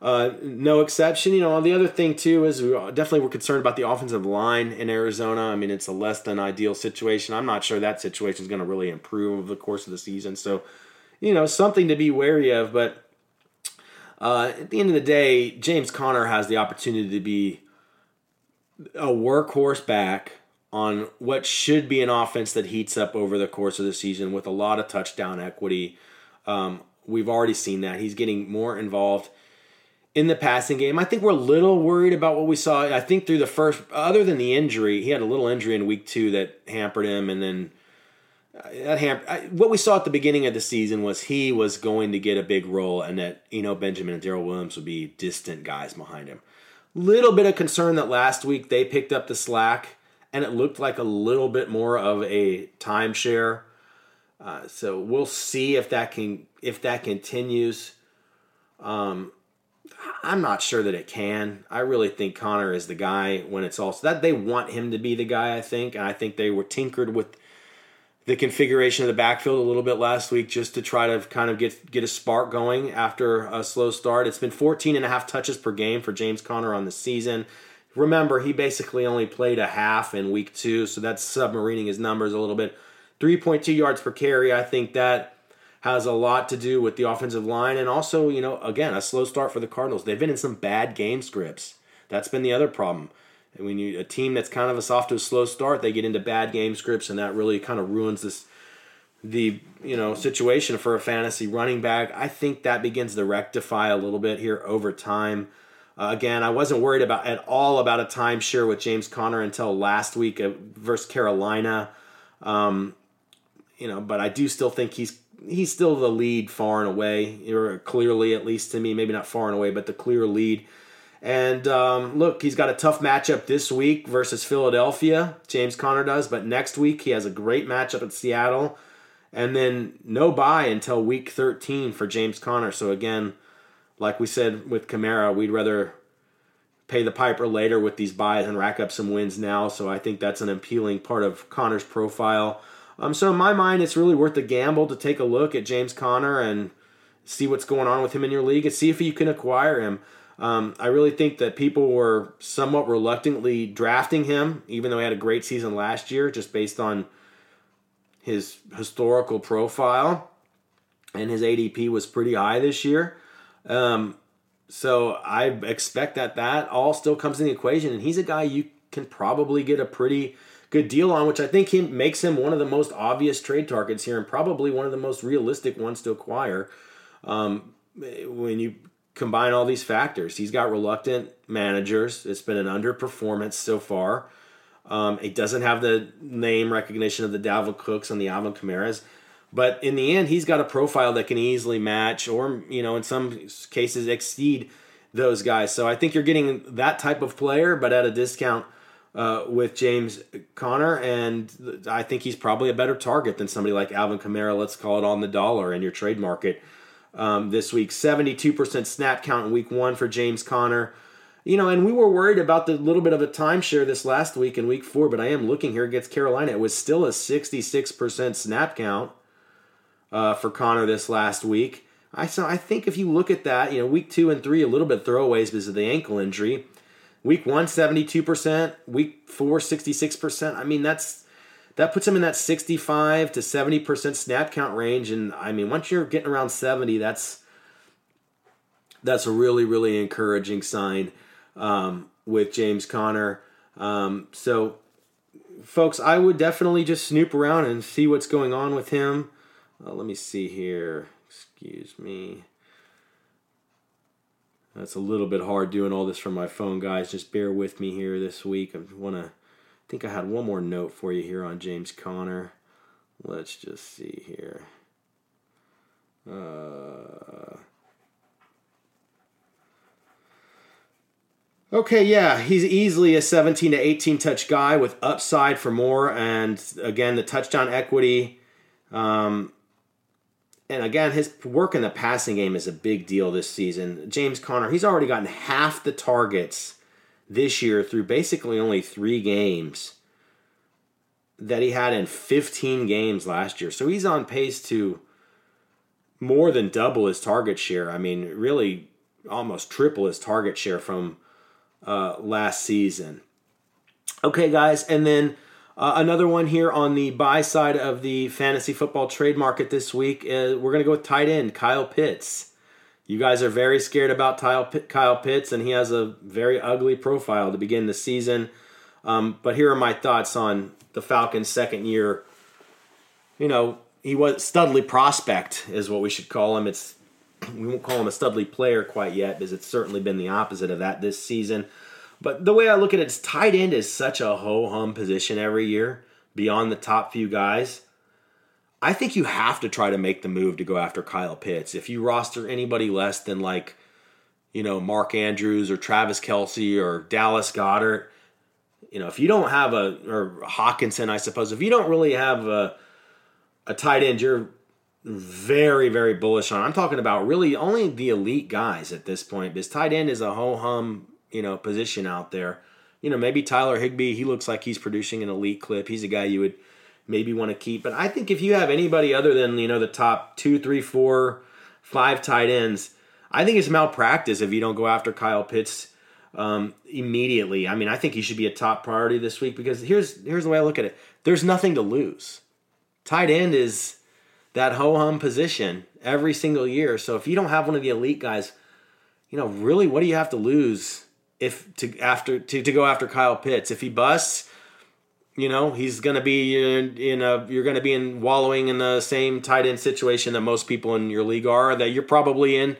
[SPEAKER 1] uh, no exception. You know, the other thing, too, is we definitely were concerned about the offensive line in Arizona. I mean, it's a less than ideal situation. I'm not sure that situation is going to really improve over the course of the season. So, you know, something to be wary of. But uh, at the end of the day, James Conner has the opportunity to be a workhorse back on what should be an offense that heats up over the course of the season with a lot of touchdown equity. Um, we've already seen that. He's getting more involved in the passing game. I think we're a little worried about what we saw. I think through the first, other than the injury, he had a little injury in week two that hampered him, and then that hamper, what we saw at the beginning of the season was he was going to get a big role, and that you know Benjamin and Darrel Williams would be distant guys behind him. Little bit of concern that last week they picked up the slack, and it looked like a little bit more of a timeshare. Uh, so we'll see if that can if that continues. Um, I'm not sure that it can. I really think Conner is the guy when it's all so that they want him to be the guy. I think, and I think they were tinkered with the configuration of the backfield a little bit last week just to try to kind of get get a spark going after a slow start. It's been 14 and a half touches per game for James Conner on the season. Remember, he basically only played a half in week two, so that's submarining his numbers a little bit. 3.2 yards per carry, I think that has a lot to do with the offensive line and also, you know, again, a slow start for the Cardinals. They've been in some bad game scripts. That's been the other problem. When you a team that's kind of a soft to a slow start, they get into bad game scripts, and that really kind of ruins this the you know situation for a fantasy running back. I think that begins to rectify a little bit here over time. Uh, again, I wasn't worried about at all about a timeshare with James Conner until last week versus Carolina. Um, you know, but I do still think he's he's still the lead far and away, or clearly at least to me, maybe not far and away, but the clear lead and um, look, he's got a tough matchup this week versus Philadelphia. James Conner does, but next week he has a great matchup at Seattle, and then no bye until week 13 for James Conner. So again, like we said with Kamara, we'd rather pay the piper later with these byes and rack up some wins now. So I think that's an appealing part of Conner's profile. Um, so in my mind, it's really worth the gamble to take a look at James Conner and see what's going on with him in your league and see if you can acquire him. Um, I really think that people were somewhat reluctantly drafting him, even though he had a great season last year, just based on his historical profile. And his ADP was pretty high this year. Um, so I expect that that all still comes in the equation. And he's a guy you can probably get a pretty good deal on, which I think he makes him one of the most obvious trade targets here and probably one of the most realistic ones to acquire. Um, when you combine all these factors. He's got reluctant managers. It's been an underperformance so far. Um, he doesn't have the name recognition of the Dalvin Cooks and the Alvin Kamara's. But in the end, he's got a profile that can easily match or, you know, in some cases exceed those guys. So I think you're getting that type of player, but at a discount uh, with James Conner. And I think he's probably a better target than somebody like Alvin Kamara, let's call it on the dollar in your trade market um, this week. 72% snap count in week one for James Conner. You know, and we were worried about the little bit of a timeshare this last week in week four, but I am looking here against Carolina. It was still a 66% snap count uh, for Conner this last week. I so I think if you look at that, you know, week two and three, a little bit throwaways because of the ankle injury. Week one, 72%, week four, 66%. I mean, that's that puts him in that 65 to 70% snap count range. And I mean, once you're getting around 70, that's that's a really, really encouraging sign um, with James Conner. Um, so, folks, I would definitely just snoop around and see what's going on with him. Uh, let me see here. Excuse me. That's a little bit hard doing all this from my phone, guys. Just bear with me here this week. I want to think I had one more note for you here on James Conner. Let's just see here. Uh, okay, yeah, he's easily a 17 to 18 touch guy with upside for more, and again, the touchdown equity. Um, and again, his work in the passing game is a big deal this season. James Conner, he's already gotten half the targets this year through basically only three games that he had in 15 games last year. So he's on pace to more than double his target share. I mean, really almost triple his target share from uh, last season. Okay, guys, and then uh, another one here on the buy side of the fantasy football trade market this week. Uh, we're going to go with tight end Kyle Pitts. You guys are very scared about Kyle Pitts, and he has a very ugly profile to begin the season. Um, but here are my thoughts on the Falcons' second year. You know, he was Studley prospect is what we should call him. It's *clears throat* we won't call him a Studley player quite yet, because it's certainly been the opposite of that this season. But the way I look at it, it is tight end is such a ho hum position every year beyond the top few guys. I think you have to try to make the move to go after Kyle Pitts. If you roster anybody less than like, you know, Mark Andrews or Travis Kelce or Dallas Goedert, you know, if you don't have a or Hockenson, I suppose, if you don't really have a a tight end, you're very, very bullish on. I'm talking about really only the elite guys at this point, because tight end is a ho hum, you know, position out there. You know, maybe Tyler Higbee, he looks like he's producing an elite clip. He's a guy you would maybe want to keep. But I think if you have anybody other than you know the top two, three, four, five tight ends, I think it's malpractice if you don't go after Kyle Pitts um, immediately. I mean, I think he should be a top priority this week because here's here's the way I look at it. There's nothing to lose. Tight end is that ho hum position every single year. So if you don't have one of the elite guys, you know, really, what do you have to lose if to after to, to go after Kyle Pitts? If he busts, you know, he's to be in, in a you're to be in wallowing in the same tight end situation that most people in your league are that you're probably in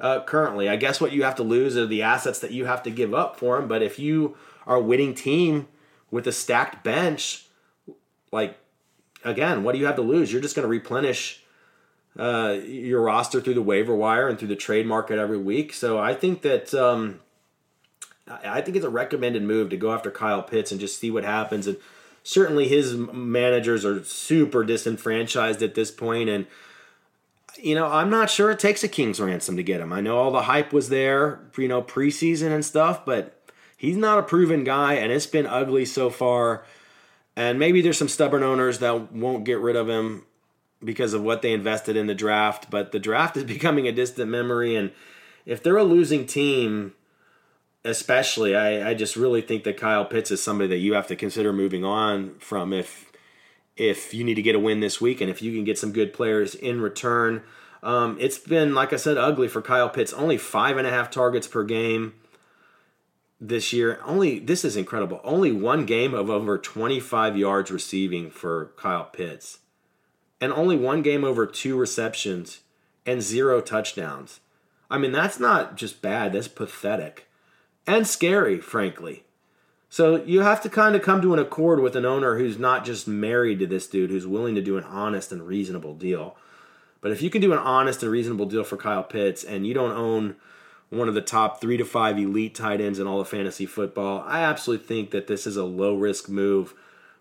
[SPEAKER 1] uh, currently. I guess what you have to lose are the assets that you have to give up for him. But if you are a winning team with a stacked bench, like again, what do you have to lose? You're just to replenish uh, your roster through the waiver wire and through the trade market every week. So I think that um, I think it's a recommended move to go after Kyle Pitts and just see what happens. And certainly his managers are super disenfranchised at this point. And you know i'm not sure it takes a king's ransom to get him. I know all the hype was there you know preseason and stuff but he's not a proven guy and it's been ugly so far. And maybe there's some stubborn owners that won't get rid of him because of what they invested in the draft but the draft is *laughs* becoming a distant memory. And if they're a losing team especially, I, I just really think that Kyle Pitts is somebody that you have to consider moving on from if if you need to get a win this week and if you can get some good players in return. Um, it's been, like I said, ugly for Kyle Pitts. Only five and a half targets per game this year. Only this is incredible. Only one game of over 25 yards receiving for Kyle Pitts, and only one game over two receptions and zero touchdowns. I mean, that's not just bad. That's pathetic and scary, frankly. So you have to kind of come to an accord with an owner who's not just married to this dude, who's willing to do an honest and reasonable deal. But if you can do an honest and reasonable deal for Kyle Pitts and you don't own one of the top three to five elite tight ends in all of fantasy football, I absolutely think that this is a low risk move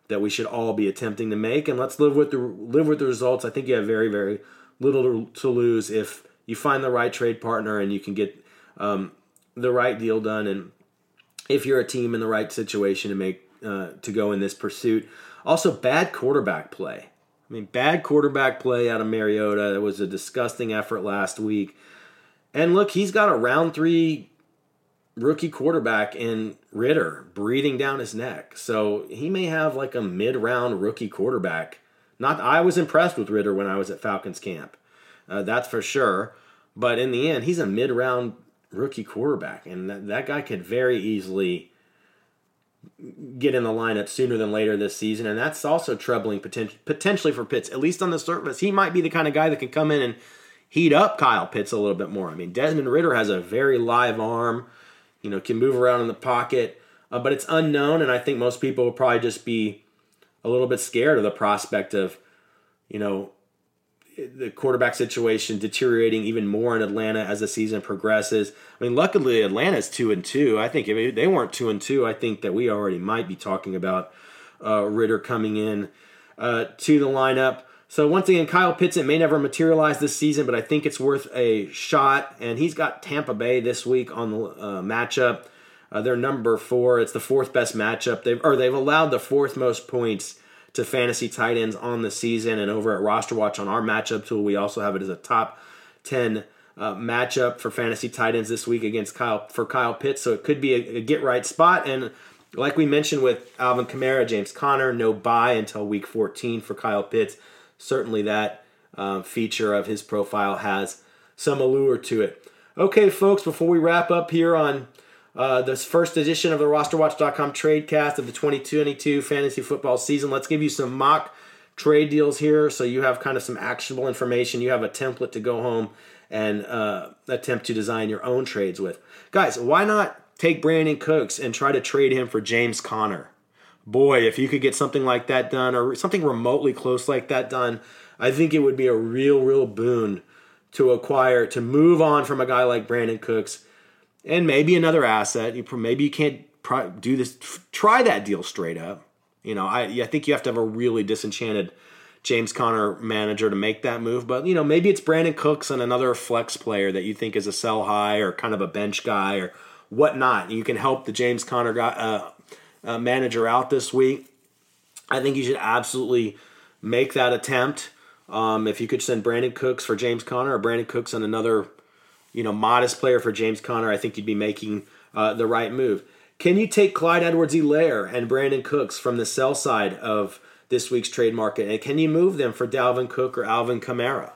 [SPEAKER 1] that we should all be attempting to make. And let's live with the live with the results. I think you have very very little to lose if you find the right trade partner and you can get um, the right deal done and if you're a team in the right situation to make uh, to go in this pursuit. Also, bad quarterback play. I mean, bad quarterback play out of Mariota. It was a disgusting effort last week. And look, he's got a round three rookie quarterback in Ridder breathing down his neck. So he may have like a mid round rookie quarterback. Not I was impressed with Ridder when I was at Falcons camp. Uh, that's for sure. But in the end, he's a mid round rookie quarterback. And that, that guy could very easily get in the lineup sooner than later this season. And that's also troubling poten- potentially for Pitts, at least on the surface. He might be the kind of guy that can come in and heat up Kyle Pitts a little bit more. I mean, Desmond Ridder has a very live arm you know, can move around in the pocket, uh, but it's unknown, and I think most people will probably just be a little bit scared of the prospect of, you know, the quarterback situation deteriorating even more in Atlanta as the season progresses. I mean, luckily Atlanta's two and two. I think if they weren't two and two, I think that we already might be talking about uh, Ridder coming in uh, to the lineup. So once again, Kyle Pitts, it may never materialize this season, but I think it's worth a shot. And he's got Tampa Bay this week on the uh, matchup. Uh, they're number four. It's the fourth best matchup. They've or they've allowed the fourth most points to fantasy tight ends on the season. And over at Roster Watch on our matchup tool, we also have it as a top ten uh, matchup for fantasy tight ends this week against Kyle for Kyle Pitts. So it could be a, a get right spot. And like we mentioned with Alvin Kamara, James Conner, no bye until week 14 for Kyle Pitts certainly that um, feature of his profile has some allure to it. Okay, folks, before we wrap up here on uh, this first edition of the rosterwatch.com trade cast of the 2022 fantasy football season, let's give you some mock trade deals here so you have kind of some actionable information. You have a template to go home and uh, attempt to design your own trades with. Guys, why not take Brandin Cooks and try to trade him for James Conner? boy, if you could get something like that done or something remotely close like that done, I think it would be a real, real boon to acquire, to move on from a guy like Brandin Cooks and maybe another asset. You maybe you can't do this. Try that deal straight up. You know, I I think you have to have a really disenchanted James Conner manager to make that move. But you know, maybe it's Brandin Cooks and another flex player that you think is a sell high or kind of a bench guy or whatnot. You can help the James Conner guy, uh, uh, manager out this week. I think you should absolutely make that attempt. Um, if you could send Brandin Cooks for James Conner or Brandin Cooks and another, you know, modest player for James Conner, I think you'd be making uh, the right move. Can you take Clyde Edwards-Helaire and Brandin Cooks from the sell side of this week's trade market? And can you move them for Dalvin Cook or Alvin Kamara?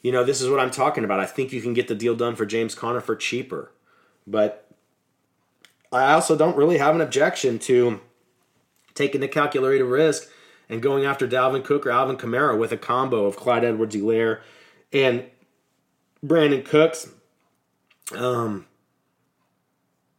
[SPEAKER 1] You know, this is what I'm talking about. I think you can get the deal done for James Conner for cheaper. But I also don't really have an objection to taking the calculated risk and going after Dalvin Cook or Alvin Kamara with a combo of Clyde Edwards-Helaire and Brandin Cooks. Um,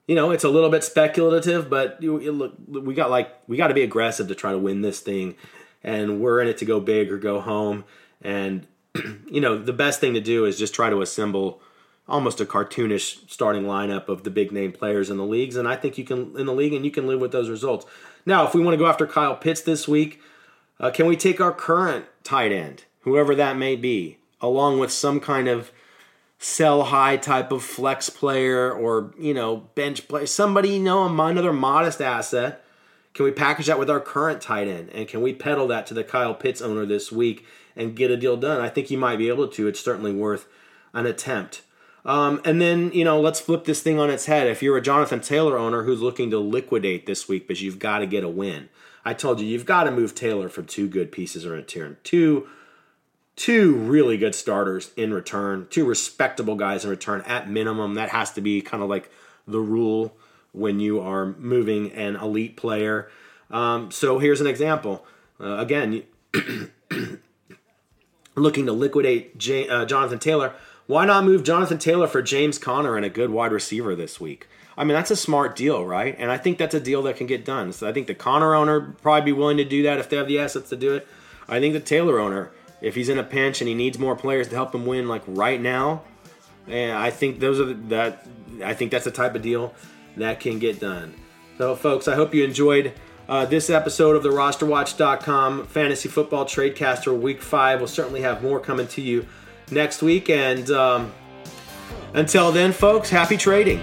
[SPEAKER 1] you know, it's a little bit speculative, but you, you look, we got like we got to be aggressive to try to win this thing, and we're in it to go big or go home. And *clears throat* you know, the best thing to do is just try to assemble almost a cartoonish starting lineup of the big name players in the leagues, and I think you can in the league and you can live with those results. Now, if we want to go after Kyle Pitts this week, uh, can we take our current tight end, whoever that may be, along with some kind of sell high type of flex player or you know bench play, somebody you know another modest asset? Can we package that with our current tight end, and can we peddle that to the Kyle Pitts owner this week and get a deal done? I think you might be able to. It's certainly worth an attempt. Um, and then, you know, let's flip this thing on its head. If you're a Jonathan Taylor owner who's looking to liquidate this week because you've got to get a win, I told you you've got to move Taylor for two good pieces or a return. Two, two really good starters in return, two respectable guys in return at minimum. That has to be kind of like the rule when you are moving an elite player. Um, so here's an example. Uh, again, *clears throat* looking to liquidate J- uh, Jonathan Taylor. Why not move Jonathan Taylor for James Conner and a good wide receiver this week? I mean, that's a smart deal, right? And I think that's a deal that can get done. So I think the Conner owner probably be willing to do that if they have the assets to do it. I think the Taylor owner, if he's in a pinch and he needs more players to help him win, like right now, and I think those are the, that. I think that's the type of deal that can get done. So, folks, I hope you enjoyed uh, this episode of the RosterWatch.com Fantasy Football Tradecaster Week Five. We'll certainly have more coming to you next week. And um, until then, folks, happy trading.